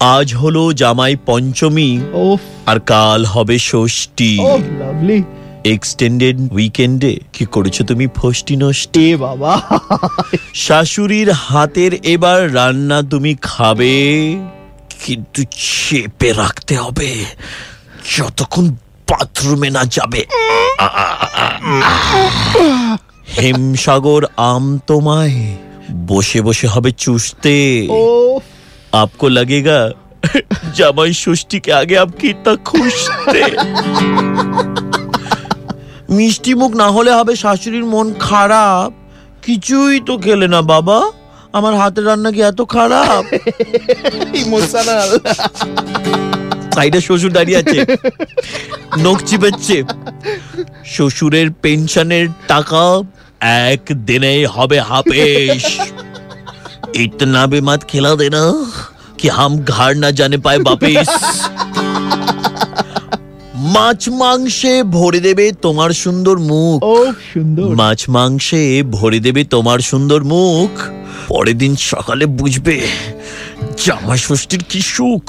আজ হলো জামাই পঞ্চমী আর কাল হবে ষষ্ঠী। এক্সটেন্ডেড উইকেন্ডে কি করেছ তুমি ফষ্টি নষ্টি? বাবা। শাশুড়ির হাতের এবার রান্না তুমি খাবে কিন্তু চেপে রাখতে হবে। যতক্ষণ বাথরুমে না যাবে। হেমসাগর আম তোমায় বসে বসে হবে চুষতে। ওফ। आपको लगेगा জামাই ষষ্ঠী के आगे आप कितना खुश थे মিষ্টি মুখ না হলে হবে শাশুড়ির মন খারাপ কিছুই তো খেলে না বাবা আমার হাতের রান্না কি এত খারাপ ইমোশনাল সাইডে শ্বশুর দাঁড়িয়ে আছে নখ চিপাচ্ছে শ্বশুরের পেনশনের টাকা একদিনে হবে হাফেশ इतना भी मत खिला देना कि हम घर ना जाने पाए वापिस মাছ মাংসে ভরে দেবে তোমার সুন্দর মুখ ওফ সুন্দর মাছ মাংসে ভরে দেবে তোমার সুন্দর মুখ পরের দিন সকালে বুঝবে জামা ষষ্ঠীর কি সুখ